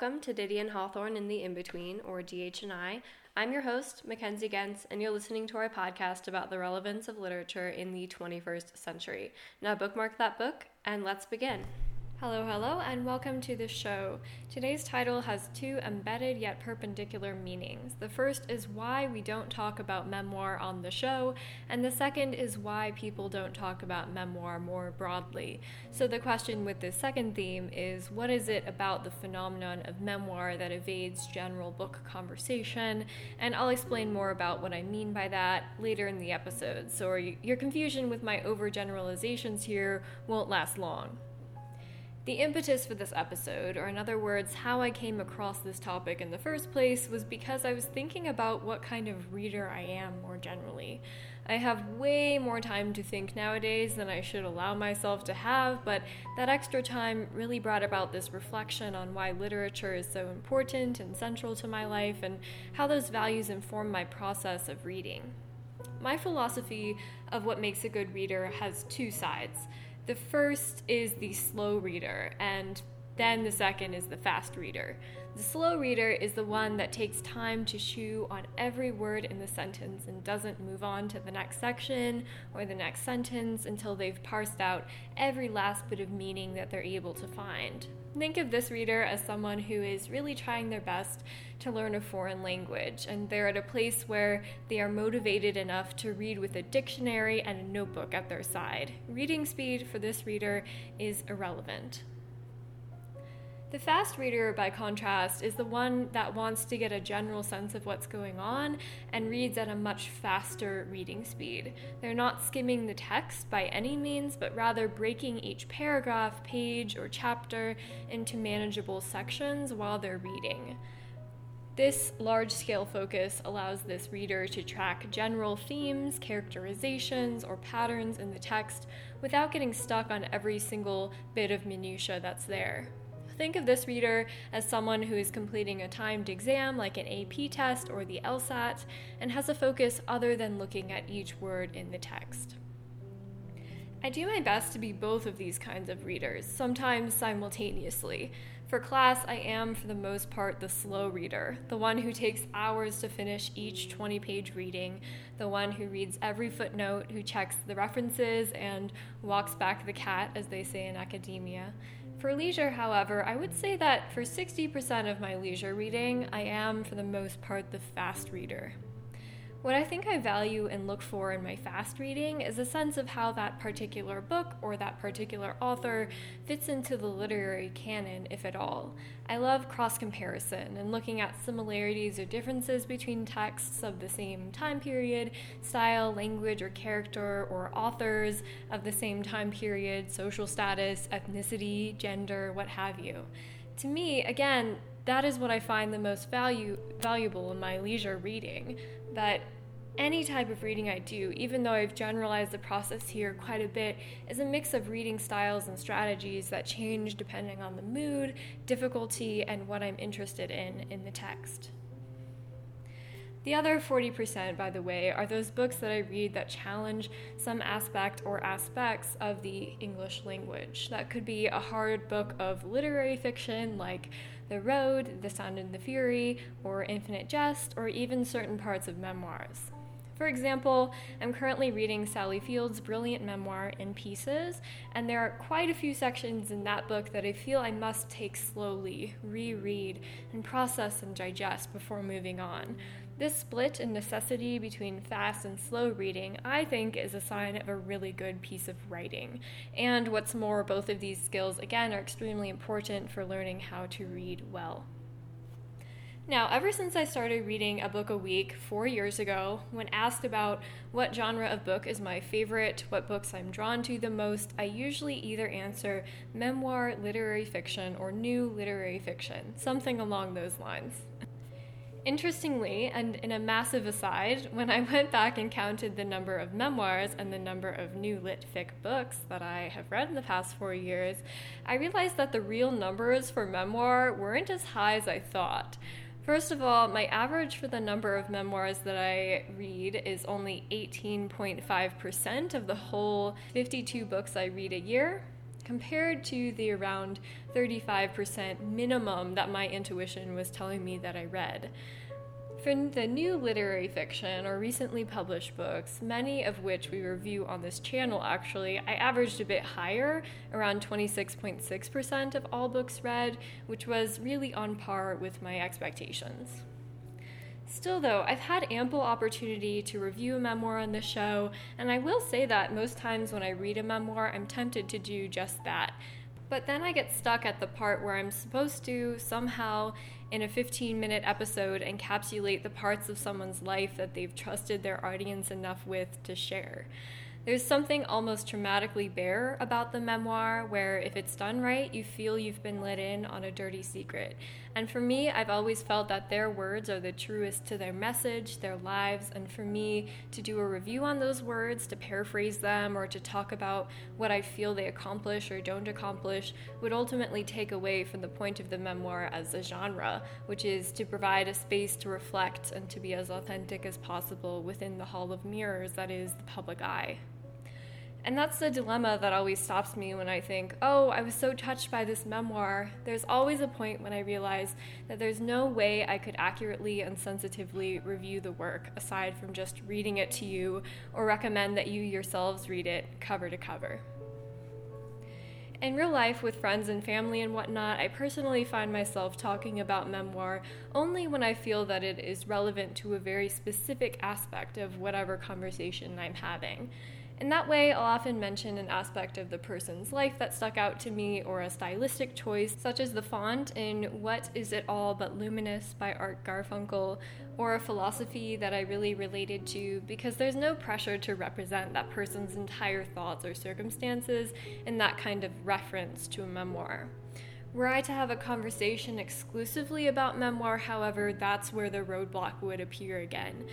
welcome to Didion and Hawthorne in the In Between, or DH&I. I'm your host, Mackenzie Gens, and you're listening to our podcast about the relevance of literature in the 21st century. Now, bookmark that book, and let's begin. Hello, hello, and welcome to the show. Today's title has two embedded yet perpendicular meanings. The first is why we don't talk about memoir on the show, and the second is why people don't talk about memoir more broadly. So, the question with this second theme is what is it about the phenomenon of memoir that evades general book conversation? And I'll explain more about what I mean by that later in the episode, so your confusion with my overgeneralizations here won't last long. The impetus for this episode, or in other words, how I came across this topic in the first place, was because I was thinking about what kind of reader I am more generally. I have way more time to think nowadays than I should allow myself to have, but that extra time really brought about this reflection on why literature is so important and central to my life and how those values inform my process of reading. My philosophy of what makes a good reader has two sides. The first is the slow reader, and then the second is the fast reader. The slow reader is the one that takes time to chew on every word in the sentence and doesn't move on to the next section or the next sentence until they've parsed out every last bit of meaning that they're able to find. Think of this reader as someone who is really trying their best to learn a foreign language, and they're at a place where they are motivated enough to read with a dictionary and a notebook at their side. Reading speed for this reader is irrelevant. The fast reader, by contrast, is the one that wants to get a general sense of what's going on and reads at a much faster reading speed. They're not skimming the text by any means, but rather breaking each paragraph, page, or chapter into manageable sections while they're reading. This large scale focus allows this reader to track general themes, characterizations, or patterns in the text without getting stuck on every single bit of minutiae that's there. Think of this reader as someone who is completing a timed exam like an AP test or the LSAT and has a focus other than looking at each word in the text. I do my best to be both of these kinds of readers, sometimes simultaneously. For class, I am, for the most part, the slow reader, the one who takes hours to finish each 20 page reading, the one who reads every footnote, who checks the references, and walks back the cat, as they say in academia. For leisure, however, I would say that for 60% of my leisure reading, I am, for the most part, the fast reader. What I think I value and look for in my fast reading is a sense of how that particular book or that particular author fits into the literary canon, if at all. I love cross comparison and looking at similarities or differences between texts of the same time period, style, language, or character, or authors of the same time period, social status, ethnicity, gender, what have you. To me, again, that is what I find the most value valuable in my leisure reading. That any type of reading I do, even though I've generalized the process here quite a bit, is a mix of reading styles and strategies that change depending on the mood, difficulty, and what I'm interested in in the text. The other 40%, by the way, are those books that I read that challenge some aspect or aspects of the English language. That could be a hard book of literary fiction like The Road, The Sound and the Fury, or Infinite Jest, or even certain parts of memoirs. For example, I'm currently reading Sally Field's brilliant memoir, In Pieces, and there are quite a few sections in that book that I feel I must take slowly, reread, and process and digest before moving on. This split in necessity between fast and slow reading, I think, is a sign of a really good piece of writing. And what's more, both of these skills, again, are extremely important for learning how to read well. Now, ever since I started reading a book a week four years ago, when asked about what genre of book is my favorite, what books I'm drawn to the most, I usually either answer memoir, literary fiction, or new literary fiction, something along those lines. Interestingly, and in a massive aside, when I went back and counted the number of memoirs and the number of new lit fic books that I have read in the past four years, I realized that the real numbers for memoir weren't as high as I thought. First of all, my average for the number of memoirs that I read is only 18.5% of the whole 52 books I read a year. Compared to the around 35% minimum that my intuition was telling me that I read. For the new literary fiction or recently published books, many of which we review on this channel actually, I averaged a bit higher, around 26.6% of all books read, which was really on par with my expectations. Still, though, I've had ample opportunity to review a memoir on the show, and I will say that most times when I read a memoir, I'm tempted to do just that. But then I get stuck at the part where I'm supposed to somehow, in a 15 minute episode, encapsulate the parts of someone's life that they've trusted their audience enough with to share. There's something almost traumatically bare about the memoir where, if it's done right, you feel you've been let in on a dirty secret. And for me, I've always felt that their words are the truest to their message, their lives, and for me to do a review on those words, to paraphrase them, or to talk about what I feel they accomplish or don't accomplish would ultimately take away from the point of the memoir as a genre, which is to provide a space to reflect and to be as authentic as possible within the hall of mirrors that is the public eye. And that's the dilemma that always stops me when I think, oh, I was so touched by this memoir. There's always a point when I realize that there's no way I could accurately and sensitively review the work aside from just reading it to you or recommend that you yourselves read it cover to cover. In real life, with friends and family and whatnot, I personally find myself talking about memoir only when I feel that it is relevant to a very specific aspect of whatever conversation I'm having. In that way, I'll often mention an aspect of the person's life that stuck out to me or a stylistic choice, such as the font in What Is It All But Luminous by Art Garfunkel, or a philosophy that I really related to because there's no pressure to represent that person's entire thoughts or circumstances in that kind of reference to a memoir. Were I to have a conversation exclusively about memoir, however, that's where the roadblock would appear again.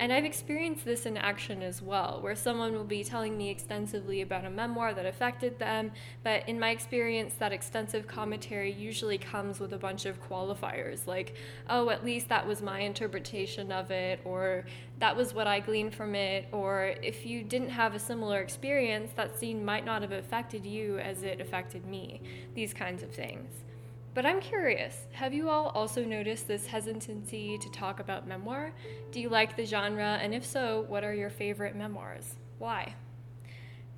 And I've experienced this in action as well, where someone will be telling me extensively about a memoir that affected them, but in my experience, that extensive commentary usually comes with a bunch of qualifiers like, oh, at least that was my interpretation of it, or that was what I gleaned from it, or if you didn't have a similar experience, that scene might not have affected you as it affected me. These kinds of things. But I'm curious have you all also noticed this hesitancy to talk about memoir? Do you like the genre? And if so, what are your favorite memoirs? Why?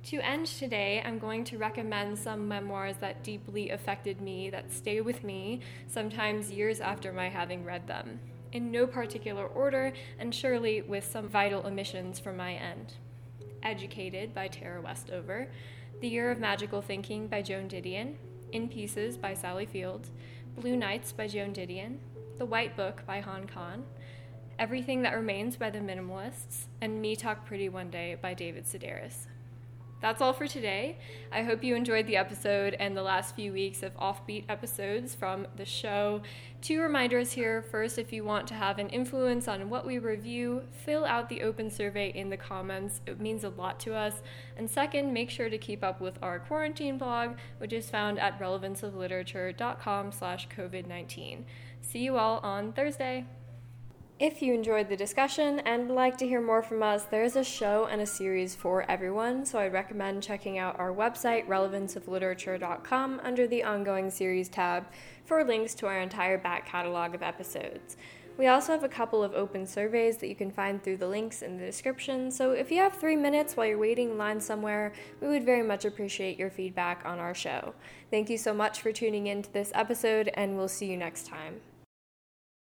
To end today, I'm going to recommend some memoirs that deeply affected me, that stay with me, sometimes years after my having read them, in no particular order, and surely with some vital omissions from my end. Educated by Tara Westover, The Year of Magical Thinking by Joan Didion, in Pieces by Sally Field, Blue Nights by Joan Didion, The White Book by Han Kang, Everything That Remains by the Minimalists, and Me Talk Pretty One Day by David Sedaris. That's all for today. I hope you enjoyed the episode and the last few weeks of offbeat episodes from the show. Two reminders here. First, if you want to have an influence on what we review, fill out the open survey in the comments. It means a lot to us. And second, make sure to keep up with our quarantine blog, which is found at relevanceofliterature.com slash COVID-19. See you all on Thursday. If you enjoyed the discussion and would like to hear more from us, there's a show and a series for everyone, so I'd recommend checking out our website, relevanceofliterature.com, under the ongoing series tab for links to our entire back catalog of episodes. We also have a couple of open surveys that you can find through the links in the description, so if you have three minutes while you're waiting in line somewhere, we would very much appreciate your feedback on our show. Thank you so much for tuning in to this episode, and we'll see you next time.